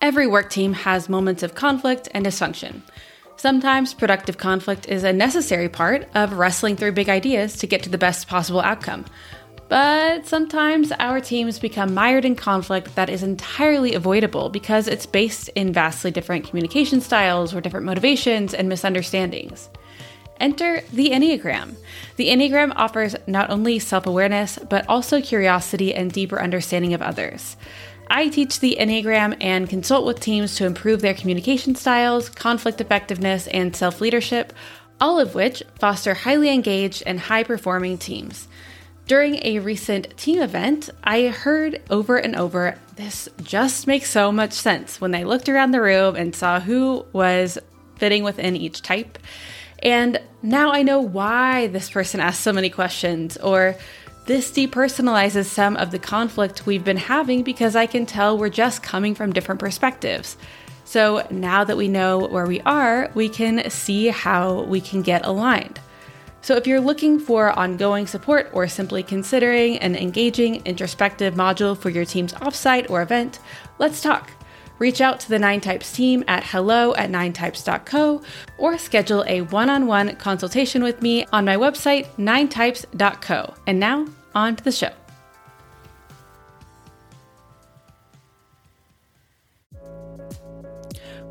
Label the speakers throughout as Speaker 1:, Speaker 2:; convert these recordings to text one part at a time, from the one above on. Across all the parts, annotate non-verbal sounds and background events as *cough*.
Speaker 1: Every work team has moments of conflict and dysfunction. Sometimes productive conflict is a necessary part of wrestling through big ideas to get to the best possible outcome. But sometimes our teams become mired in conflict that is entirely avoidable because it's based in vastly different communication styles or different motivations and misunderstandings. Enter the Enneagram. The Enneagram offers not only self awareness, but also curiosity and deeper understanding of others. I teach the Enneagram and consult with teams to improve their communication styles, conflict effectiveness, and self leadership, all of which foster highly engaged and high performing teams. During a recent team event, I heard over and over this just makes so much sense when I looked around the room and saw who was fitting within each type. And now I know why this person asked so many questions, or this depersonalizes some of the conflict we've been having because I can tell we're just coming from different perspectives. So now that we know where we are, we can see how we can get aligned. So, if you're looking for ongoing support or simply considering an engaging introspective module for your team's offsite or event, let's talk. Reach out to the Nine Types team at hello at ninetypes.co or schedule a one on one consultation with me on my website, ninetypes.co. And now, on to the show.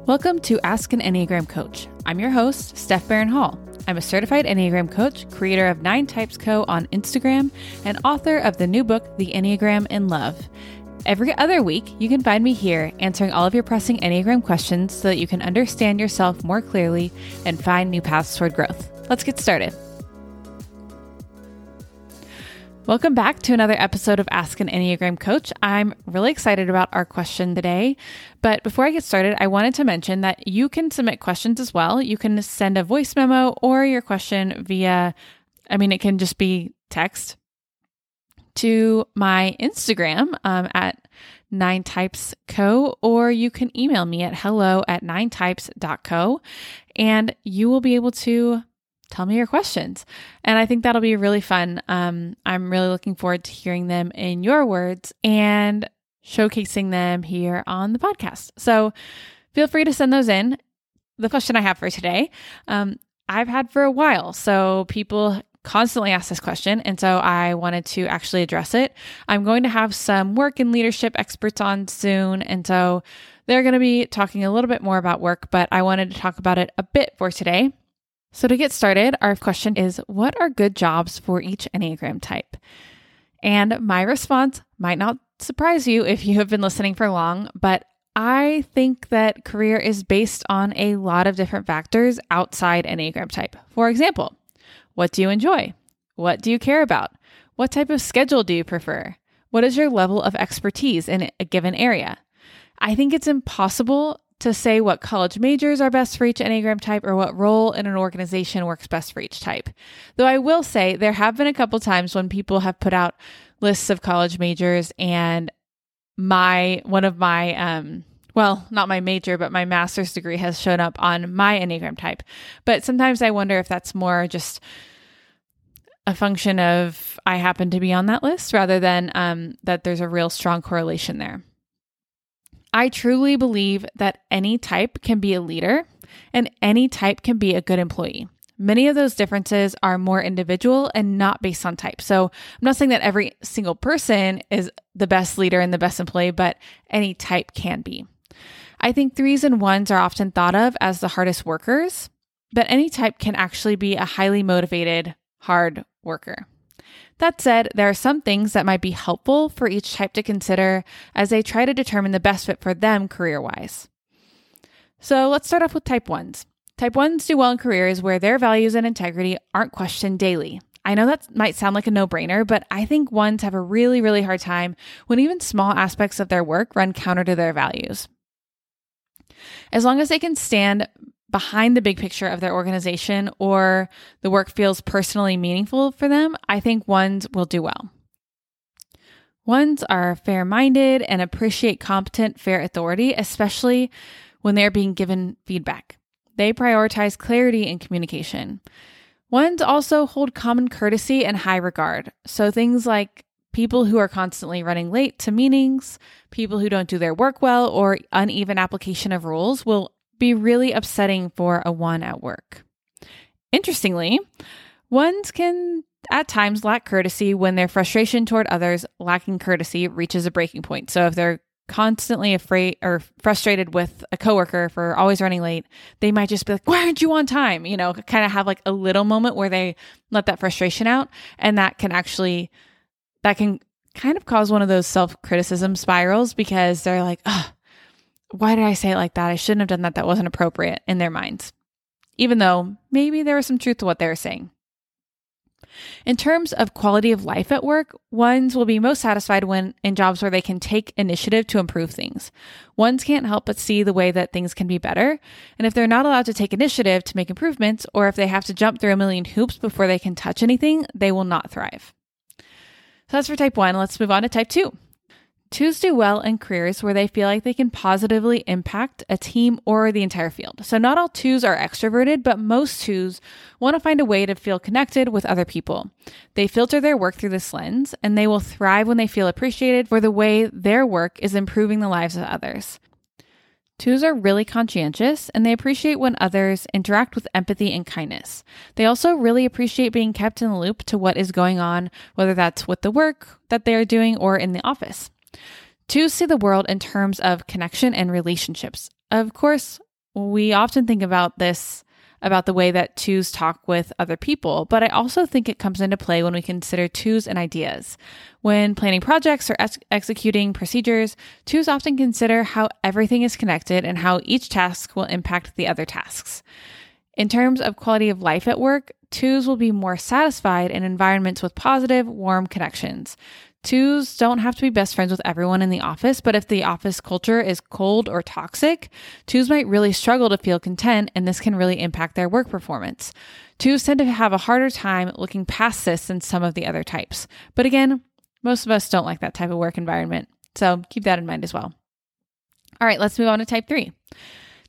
Speaker 1: Welcome to Ask an Enneagram Coach. I'm your host, Steph Barron Hall. I'm a certified Enneagram coach, creator of Nine Types Co. on Instagram, and author of the new book, The Enneagram in Love. Every other week, you can find me here answering all of your pressing Enneagram questions so that you can understand yourself more clearly and find new paths toward growth. Let's get started. Welcome back to another episode of Ask an Enneagram Coach. I'm really excited about our question today. But before I get started, I wanted to mention that you can submit questions as well. You can send a voice memo or your question via, I mean, it can just be text to my Instagram um, at nine types co or you can email me at hello at nine types.co and you will be able to tell me your questions. And i think that'll be really fun. Um, i'm really looking forward to hearing them in your words and showcasing them here on the podcast. So feel free to send those in. The question i have for today um, i've had for a while so people constantly ask this question. And so I wanted to actually address it. I'm going to have some work and leadership experts on soon. And so they're going to be talking a little bit more about work, but I wanted to talk about it a bit for today. So to get started, our question is What are good jobs for each Enneagram type? And my response might not surprise you if you have been listening for long, but I think that career is based on a lot of different factors outside Enneagram type. For example, what do you enjoy? What do you care about? What type of schedule do you prefer? What is your level of expertise in a given area? I think it's impossible to say what college majors are best for each Enneagram type or what role in an organization works best for each type. Though I will say there have been a couple times when people have put out lists of college majors and my one of my um well, not my major, but my master's degree has shown up on my Enneagram type. But sometimes I wonder if that's more just a function of I happen to be on that list rather than um, that there's a real strong correlation there. I truly believe that any type can be a leader and any type can be a good employee. Many of those differences are more individual and not based on type. So I'm not saying that every single person is the best leader and the best employee, but any type can be. I think threes and ones are often thought of as the hardest workers, but any type can actually be a highly motivated, hard worker. That said, there are some things that might be helpful for each type to consider as they try to determine the best fit for them career wise. So let's start off with type ones. Type ones do well in careers where their values and integrity aren't questioned daily. I know that might sound like a no brainer, but I think ones have a really, really hard time when even small aspects of their work run counter to their values. As long as they can stand behind the big picture of their organization or the work feels personally meaningful for them, I think ones will do well. Ones are fair minded and appreciate competent, fair authority, especially when they're being given feedback. They prioritize clarity and communication. Ones also hold common courtesy and high regard. So things like people who are constantly running late to meetings, people who don't do their work well, or uneven application of rules will be really upsetting for a one at work. Interestingly, ones can at times lack courtesy when their frustration toward others lacking courtesy reaches a breaking point. So if they're constantly afraid or frustrated with a coworker for always running late, they might just be like, "Why aren't you on time?" You know, kind of have like a little moment where they let that frustration out, and that can actually that can kind of cause one of those self-criticism spirals because they're like, "Oh, why did I say it like that? I shouldn't have done that. That wasn't appropriate in their minds." Even though maybe there was some truth to what they were saying. In terms of quality of life at work, ones will be most satisfied when in jobs where they can take initiative to improve things. Ones can't help but see the way that things can be better. And if they're not allowed to take initiative to make improvements, or if they have to jump through a million hoops before they can touch anything, they will not thrive. So that's for type one. Let's move on to type two. Twos do well in careers where they feel like they can positively impact a team or the entire field. So, not all twos are extroverted, but most twos want to find a way to feel connected with other people. They filter their work through this lens, and they will thrive when they feel appreciated for the way their work is improving the lives of others. Twos are really conscientious and they appreciate when others interact with empathy and kindness. They also really appreciate being kept in the loop to what is going on, whether that's with the work that they are doing or in the office. Twos see the world in terms of connection and relationships. Of course, we often think about this about the way that twos talk with other people, but I also think it comes into play when we consider twos and ideas. When planning projects or ex- executing procedures, twos often consider how everything is connected and how each task will impact the other tasks. In terms of quality of life at work, twos will be more satisfied in environments with positive, warm connections. Twos don't have to be best friends with everyone in the office, but if the office culture is cold or toxic, twos might really struggle to feel content, and this can really impact their work performance. Twos tend to have a harder time looking past this than some of the other types. But again, most of us don't like that type of work environment. So keep that in mind as well. All right, let's move on to type three.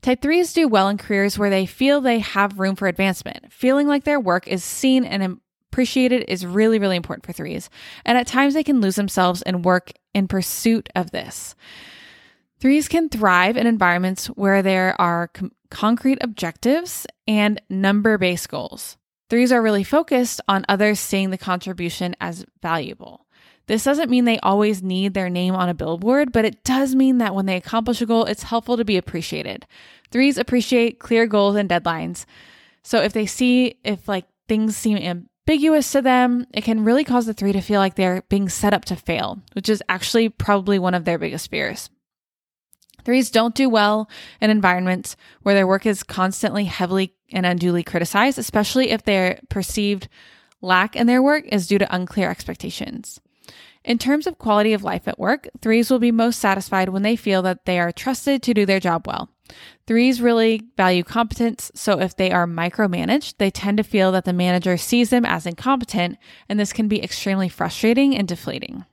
Speaker 1: Type threes do well in careers where they feel they have room for advancement, feeling like their work is seen and appreciated is really, really important for threes. And at times they can lose themselves and work in pursuit of this. Threes can thrive in environments where there are com- concrete objectives and number based goals. Threes are really focused on others seeing the contribution as valuable. This doesn't mean they always need their name on a billboard, but it does mean that when they accomplish a goal, it's helpful to be appreciated. Threes appreciate clear goals and deadlines. So if they see if like things seem ambiguous to them, it can really cause the three to feel like they're being set up to fail, which is actually probably one of their biggest fears. Threes don't do well in environments where their work is constantly heavily and unduly criticized, especially if their perceived lack in their work is due to unclear expectations. In terms of quality of life at work, threes will be most satisfied when they feel that they are trusted to do their job well. Threes really value competence, so if they are micromanaged, they tend to feel that the manager sees them as incompetent, and this can be extremely frustrating and deflating.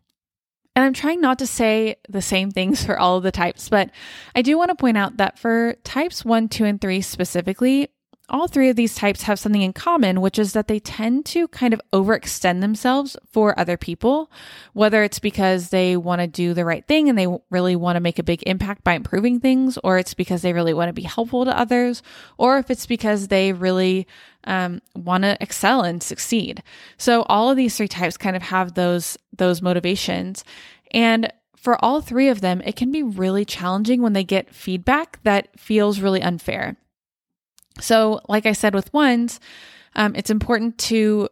Speaker 1: And I'm trying not to say the same things for all of the types, but I do want to point out that for types one, two, and three specifically, all three of these types have something in common, which is that they tend to kind of overextend themselves for other people, whether it's because they want to do the right thing and they really want to make a big impact by improving things, or it's because they really want to be helpful to others, or if it's because they really um, want to excel and succeed. So all of these three types kind of have those those motivations, and for all three of them, it can be really challenging when they get feedback that feels really unfair. So, like I said with ones, um, it's important to,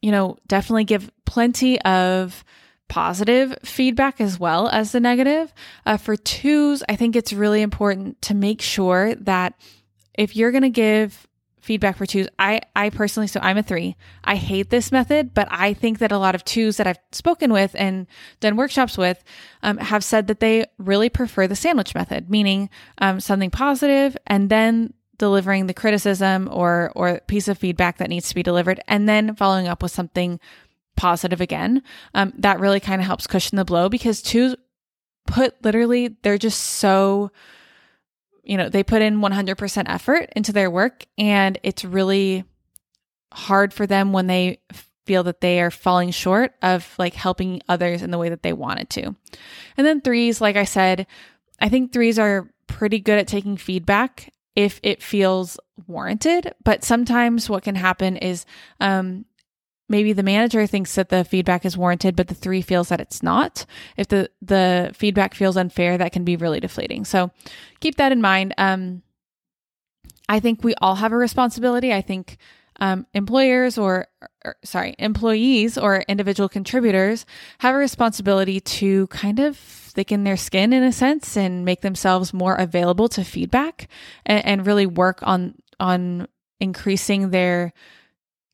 Speaker 1: you know, definitely give plenty of positive feedback as well as the negative. Uh, for twos, I think it's really important to make sure that if you're going to give feedback for twos, I, I personally, so I'm a three. I hate this method, but I think that a lot of twos that I've spoken with and done workshops with um, have said that they really prefer the sandwich method, meaning um, something positive and then delivering the criticism or or piece of feedback that needs to be delivered and then following up with something positive again um, that really kind of helps cushion the blow because two put literally they're just so you know they put in 100% effort into their work and it's really hard for them when they feel that they are falling short of like helping others in the way that they wanted to. And then threes, like I said, I think threes are pretty good at taking feedback if it feels warranted. But sometimes what can happen is um, maybe the manager thinks that the feedback is warranted, but the three feels that it's not. If the the feedback feels unfair, that can be really deflating. So keep that in mind. Um, I think we all have a responsibility. I think um, employers or, or, sorry, employees or individual contributors have a responsibility to kind of thicken their skin in a sense and make themselves more available to feedback and, and really work on on increasing their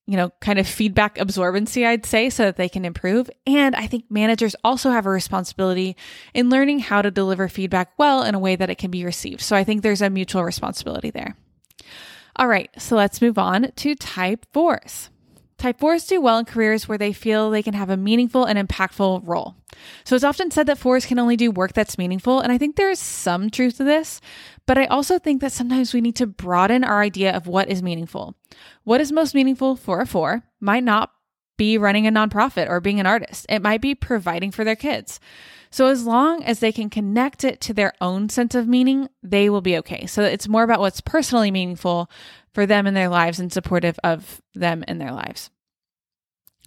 Speaker 1: you know, kind of feedback absorbency, I'd say, so that they can improve. And I think managers also have a responsibility in learning how to deliver feedback well in a way that it can be received. So I think there's a mutual responsibility there. All right, so let's move on to type fours. Type fours do well in careers where they feel they can have a meaningful and impactful role. So it's often said that fours can only do work that's meaningful, and I think there is some truth to this, but I also think that sometimes we need to broaden our idea of what is meaningful. What is most meaningful for a four might not be running a nonprofit or being an artist, it might be providing for their kids. So as long as they can connect it to their own sense of meaning, they will be okay. So it's more about what's personally meaningful for them in their lives and supportive of them in their lives.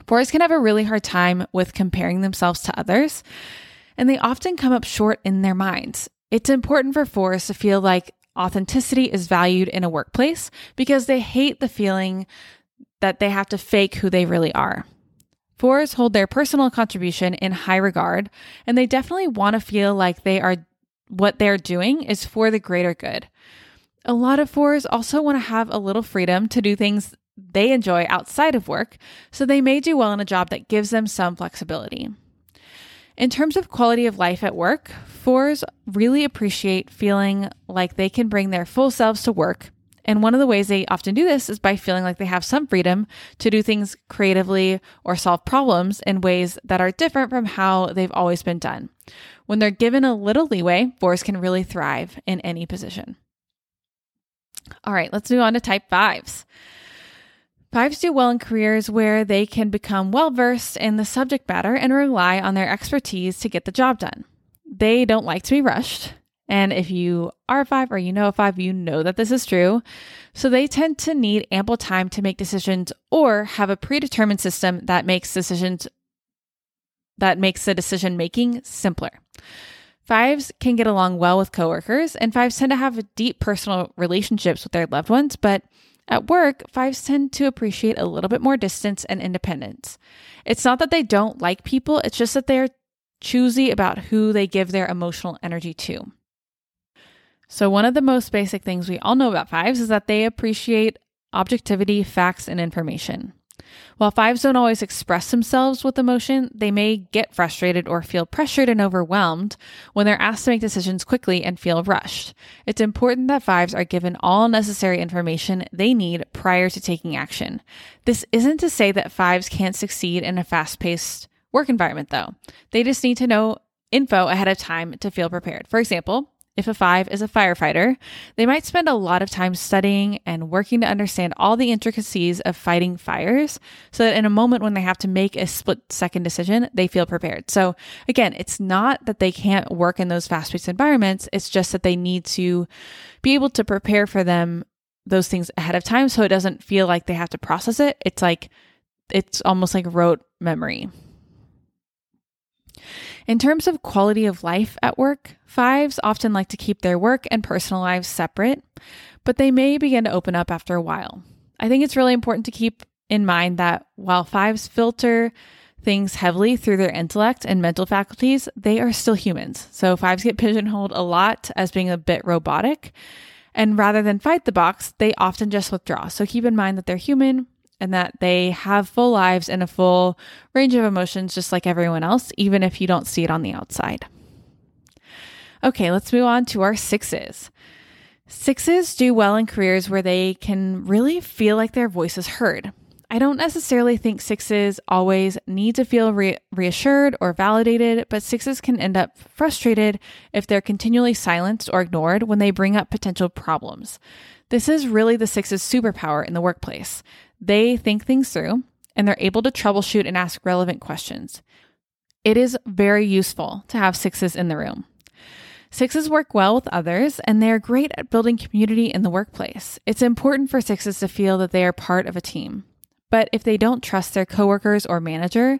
Speaker 1: Fours can have a really hard time with comparing themselves to others, and they often come up short in their minds. It's important for fours to feel like authenticity is valued in a workplace because they hate the feeling that they have to fake who they really are. Fours hold their personal contribution in high regard, and they definitely want to feel like they are what they're doing is for the greater good. A lot of fours also want to have a little freedom to do things they enjoy outside of work, so they may do well in a job that gives them some flexibility. In terms of quality of life at work, fours really appreciate feeling like they can bring their full selves to work and one of the ways they often do this is by feeling like they have some freedom to do things creatively or solve problems in ways that are different from how they've always been done. When they're given a little leeway, fours can really thrive in any position. All right, let's move on to type fives. Fives do well in careers where they can become well versed in the subject matter and rely on their expertise to get the job done. They don't like to be rushed. And if you are a five or you know a five, you know that this is true. So they tend to need ample time to make decisions or have a predetermined system that makes decisions that makes the decision making simpler. Fives can get along well with coworkers, and fives tend to have deep personal relationships with their loved ones, but at work, fives tend to appreciate a little bit more distance and independence. It's not that they don't like people, it's just that they're choosy about who they give their emotional energy to. So, one of the most basic things we all know about fives is that they appreciate objectivity, facts, and information. While fives don't always express themselves with emotion, they may get frustrated or feel pressured and overwhelmed when they're asked to make decisions quickly and feel rushed. It's important that fives are given all necessary information they need prior to taking action. This isn't to say that fives can't succeed in a fast paced work environment, though. They just need to know info ahead of time to feel prepared. For example, if a five is a firefighter, they might spend a lot of time studying and working to understand all the intricacies of fighting fires so that in a moment when they have to make a split second decision, they feel prepared. So again, it's not that they can't work in those fast paced environments. It's just that they need to be able to prepare for them, those things ahead of time. So it doesn't feel like they have to process it. It's like, it's almost like rote memory. In terms of quality of life at work, fives often like to keep their work and personal lives separate, but they may begin to open up after a while. I think it's really important to keep in mind that while fives filter things heavily through their intellect and mental faculties, they are still humans. So fives get *laughs* pigeonholed a lot as being a bit robotic. And rather than fight the box, they often just withdraw. So keep in mind that they're human and that they have full lives and a full range of emotions just like everyone else, even if you don't see it on the outside. Okay, let's move on to our sixes. Sixes do well in careers where they can really feel like their voice is heard. I don't necessarily think sixes always need to feel re- reassured or validated, but sixes can end up frustrated if they're continually silenced or ignored when they bring up potential problems. This is really the sixes' superpower in the workplace. They think things through and they're able to troubleshoot and ask relevant questions. It is very useful to have sixes in the room. Sixes work well with others and they are great at building community in the workplace. It's important for sixes to feel that they are part of a team. But if they don't trust their coworkers or manager,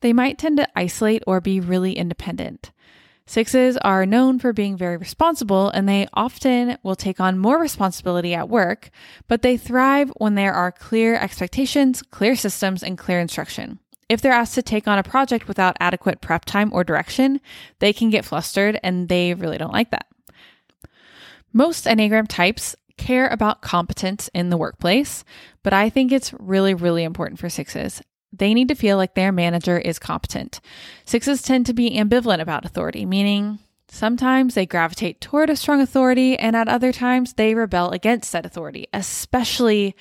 Speaker 1: they might tend to isolate or be really independent. Sixes are known for being very responsible and they often will take on more responsibility at work, but they thrive when there are clear expectations, clear systems, and clear instruction. If they're asked to take on a project without adequate prep time or direction, they can get flustered and they really don't like that. Most Enneagram types care about competence in the workplace, but I think it's really, really important for sixes. They need to feel like their manager is competent. Sixes tend to be ambivalent about authority, meaning sometimes they gravitate toward a strong authority, and at other times they rebel against that authority, especially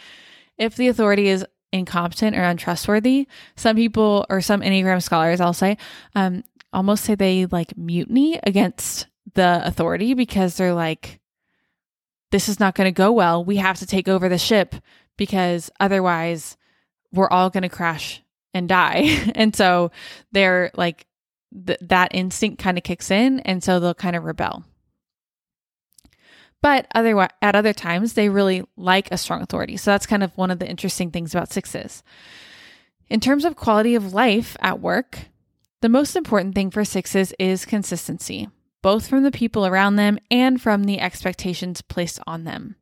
Speaker 1: if the authority is incompetent or untrustworthy. Some people or some Enneagram scholars, I'll say, um, almost say they like mutiny against the authority because they're like, this is not going to go well. We have to take over the ship because otherwise we're all going to crash and die. *laughs* and so they're like, th- that instinct kind of kicks in. And so they'll kind of rebel. But other, at other times, they really like a strong authority. So that's kind of one of the interesting things about sixes. In terms of quality of life at work, the most important thing for sixes is consistency, both from the people around them and from the expectations placed on them.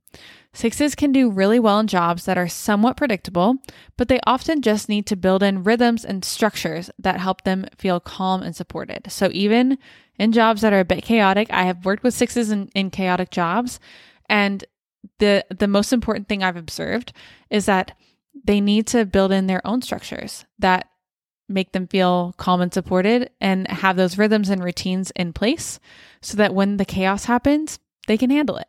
Speaker 1: Sixes can do really well in jobs that are somewhat predictable, but they often just need to build in rhythms and structures that help them feel calm and supported. So even in jobs that are a bit chaotic, I have worked with sixes in, in chaotic jobs, and the the most important thing I've observed is that they need to build in their own structures that make them feel calm and supported and have those rhythms and routines in place so that when the chaos happens, they can handle it.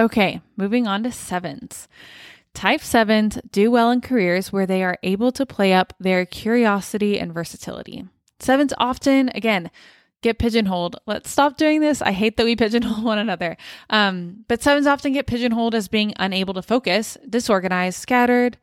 Speaker 1: Okay, moving on to sevens. Type sevens do well in careers where they are able to play up their curiosity and versatility. Sevens often, again, get pigeonholed. Let's stop doing this. I hate that we *laughs* pigeonhole one another. Um, but sevens often get pigeonholed as being unable to focus, disorganized, scattered,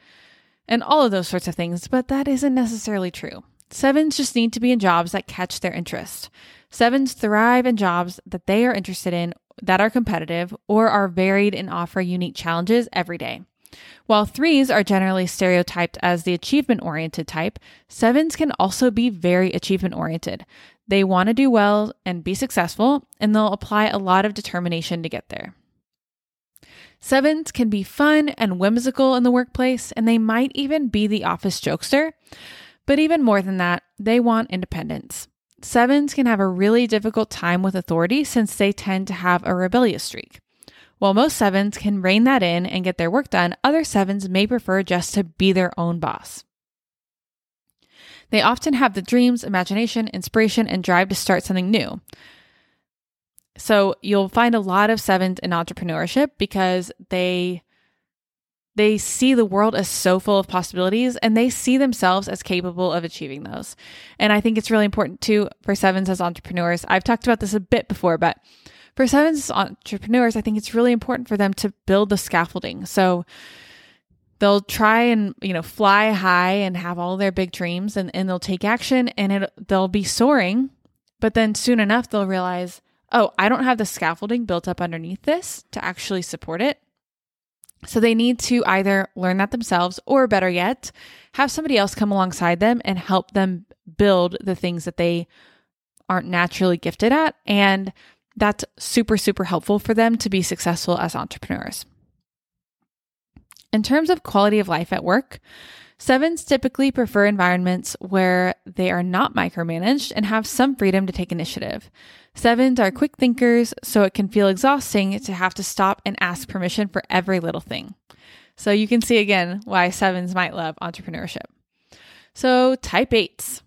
Speaker 1: and all of those sorts of things. But that isn't necessarily true. Sevens just need to be in jobs that catch their interest. Sevens thrive in jobs that they are interested in that are competitive or are varied and offer unique challenges every day. While threes are generally stereotyped as the achievement oriented type, sevens can also be very achievement oriented. They want to do well and be successful, and they'll apply a lot of determination to get there. Sevens can be fun and whimsical in the workplace, and they might even be the office jokester. But even more than that, they want independence. Sevens can have a really difficult time with authority since they tend to have a rebellious streak. While most sevens can rein that in and get their work done, other sevens may prefer just to be their own boss. They often have the dreams, imagination, inspiration, and drive to start something new. So you'll find a lot of sevens in entrepreneurship because they they see the world as so full of possibilities and they see themselves as capable of achieving those. And I think it's really important too for sevens as entrepreneurs. I've talked about this a bit before, but for sevens as entrepreneurs, I think it's really important for them to build the scaffolding. So they'll try and, you know, fly high and have all their big dreams and, and they'll take action and it, they'll be soaring. But then soon enough, they'll realize, oh, I don't have the scaffolding built up underneath this to actually support it. So they need to either learn that themselves or better yet, have somebody else come alongside them and help them build the things that they aren't naturally gifted at. And that's super, super helpful for them to be successful as entrepreneurs. In terms of quality of life at work, sevens typically prefer environments where they are not micromanaged and have some freedom to take initiative. Sevens are quick thinkers, so it can feel exhausting to have to stop and ask permission for every little thing. So you can see again why sevens might love entrepreneurship. So, type eights.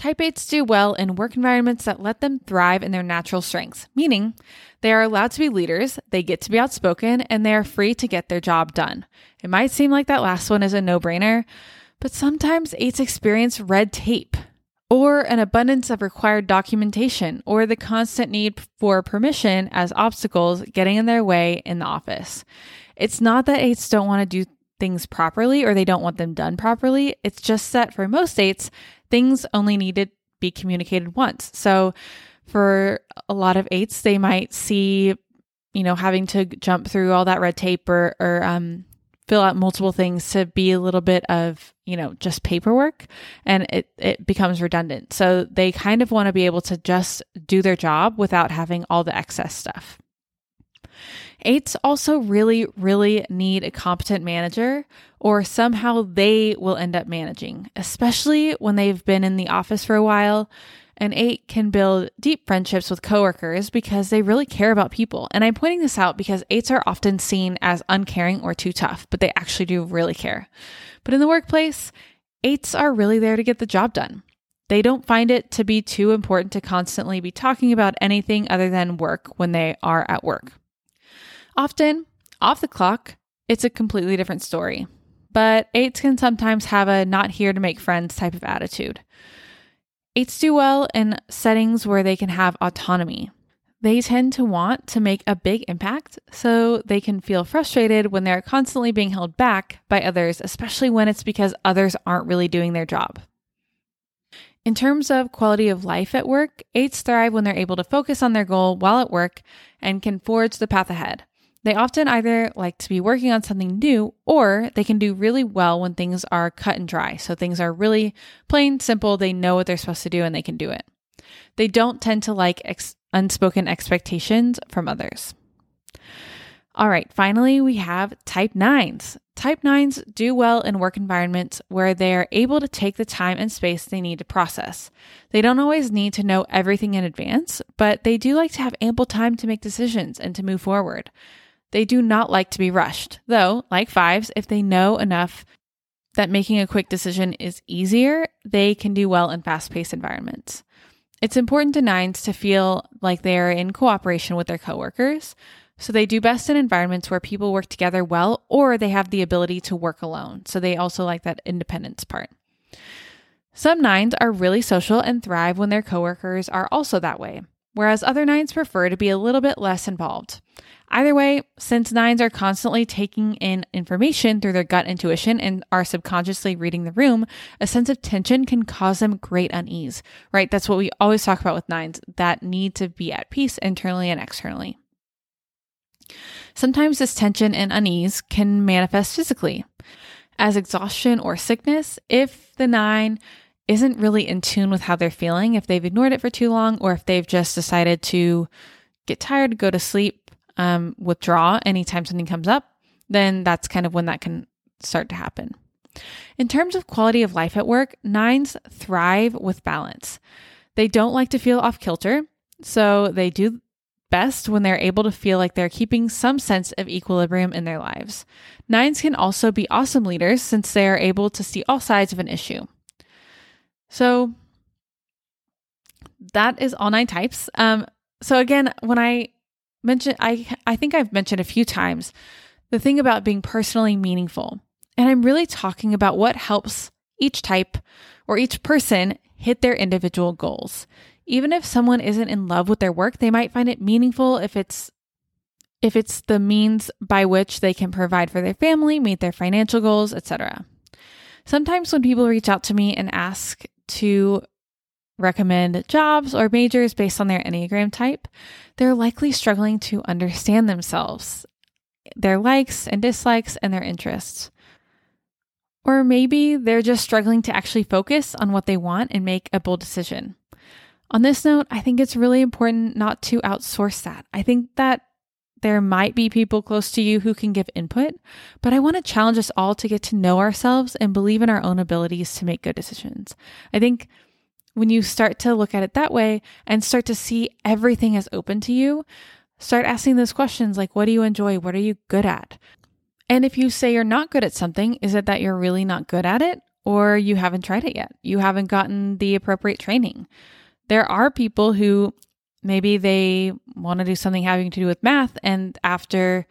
Speaker 1: Type 8s do well in work environments that let them thrive in their natural strengths, meaning they are allowed to be leaders, they get to be outspoken, and they are free to get their job done. It might seem like that last one is a no brainer, but sometimes 8s experience red tape or an abundance of required documentation, or the constant need for permission as obstacles getting in their way in the office. It's not that eights don't want to do things properly or they don't want them done properly. It's just that for most eights, things only need to be communicated once. So for a lot of eights, they might see, you know, having to jump through all that red tape or, or um, fill out multiple things to be a little bit of, you know, just paperwork and it, it becomes redundant. So they kind of want to be able to just do their job without having all the excess stuff. Eights also really, really need a competent manager, or somehow they will end up managing, especially when they've been in the office for a while. An eight can build deep friendships with coworkers because they really care about people. And I'm pointing this out because eights are often seen as uncaring or too tough, but they actually do really care. But in the workplace, eights are really there to get the job done. They don't find it to be too important to constantly be talking about anything other than work when they are at work. Often, off the clock, it's a completely different story. But eights can sometimes have a not here to make friends type of attitude. Eights do well in settings where they can have autonomy. They tend to want to make a big impact, so they can feel frustrated when they're constantly being held back by others, especially when it's because others aren't really doing their job. In terms of quality of life at work, eights thrive when they're able to focus on their goal while at work and can forge the path ahead. They often either like to be working on something new or they can do really well when things are cut and dry. So things are really plain, simple, they know what they're supposed to do and they can do it. They don't tend to like ex- unspoken expectations from others. All right, finally, we have type nines. Type nines do well in work environments where they are able to take the time and space they need to process. They don't always need to know everything in advance, but they do like to have ample time to make decisions and to move forward. They do not like to be rushed, though, like fives, if they know enough that making a quick decision is easier, they can do well in fast paced environments. It's important to nines to feel like they are in cooperation with their coworkers, so they do best in environments where people work together well or they have the ability to work alone. So they also like that independence part. Some nines are really social and thrive when their coworkers are also that way, whereas other nines prefer to be a little bit less involved. Either way, since nines are constantly taking in information through their gut intuition and are subconsciously reading the room, a sense of tension can cause them great unease, right? That's what we always talk about with nines that need to be at peace internally and externally. Sometimes this tension and unease can manifest physically as exhaustion or sickness if the nine isn't really in tune with how they're feeling, if they've ignored it for too long, or if they've just decided to get tired, go to sleep, um, withdraw anytime something comes up, then that's kind of when that can start to happen. In terms of quality of life at work, nines thrive with balance. They don't like to feel off kilter, so they do best when they're able to feel like they're keeping some sense of equilibrium in their lives. Nines can also be awesome leaders since they are able to see all sides of an issue. So that is all nine types. Um, so again, when I mentioned I I think I've mentioned a few times the thing about being personally meaningful. And I'm really talking about what helps each type or each person hit their individual goals. Even if someone isn't in love with their work, they might find it meaningful if it's if it's the means by which they can provide for their family, meet their financial goals, etc. Sometimes when people reach out to me and ask to recommend jobs or majors based on their Enneagram type, they're likely struggling to understand themselves, their likes and dislikes, and their interests. Or maybe they're just struggling to actually focus on what they want and make a bold decision. On this note, I think it's really important not to outsource that. I think that there might be people close to you who can give input, but I want to challenge us all to get to know ourselves and believe in our own abilities to make good decisions. I think when you start to look at it that way and start to see everything as open to you, start asking those questions like, what do you enjoy? What are you good at? And if you say you're not good at something, is it that you're really not good at it or you haven't tried it yet? You haven't gotten the appropriate training. There are people who maybe they want to do something having to do with math and after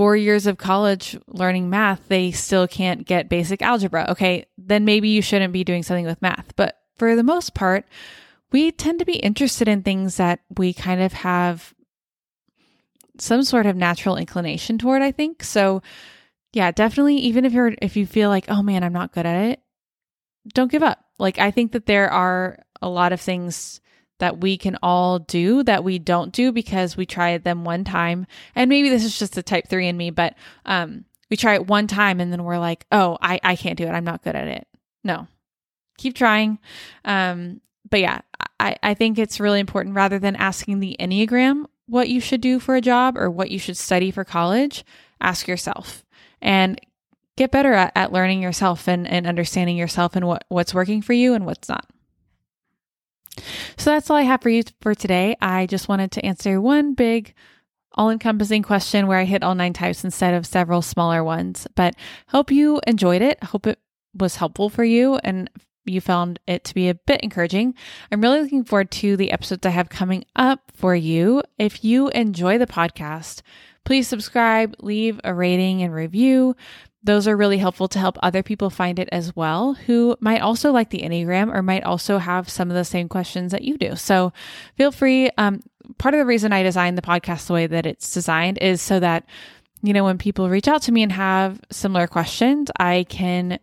Speaker 1: four years of college learning math, they still can't get basic algebra. Okay, then maybe you shouldn't be doing something with math. But for the most part, we tend to be interested in things that we kind of have some sort of natural inclination toward, I think. So yeah, definitely even if you're if you feel like, "Oh man, I'm not good at it." Don't give up. Like I think that there are a lot of things that we can all do that we don't do because we tried them one time. And maybe this is just a type 3 in me, but um we try it one time and then we're like, "Oh, I I can't do it. I'm not good at it." No. Keep trying. Um but yeah, I I think it's really important rather than asking the Enneagram what you should do for a job or what you should study for college, ask yourself and get better at, at learning yourself and, and understanding yourself and what, what's working for you and what's not. So that's all I have for you for today. I just wanted to answer one big, all encompassing question where I hit all nine types instead of several smaller ones. But hope you enjoyed it. Hope it was helpful for you and you found it to be a bit encouraging. I'm really looking forward to the episodes I have coming up for you. If you enjoy the podcast, please subscribe, leave a rating and review. Those are really helpful to help other people find it as well, who might also like the Enneagram or might also have some of the same questions that you do. So feel free. Um, part of the reason I designed the podcast the way that it's designed is so that, you know, when people reach out to me and have similar questions, I can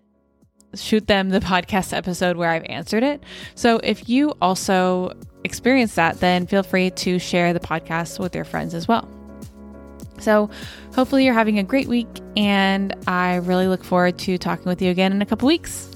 Speaker 1: shoot them the *laughs* podcast episode where I've answered it. So if you also experience that, then feel free to share the podcast with your friends as well. So, hopefully, you're having a great week, and I really look forward to talking with you again in a couple weeks.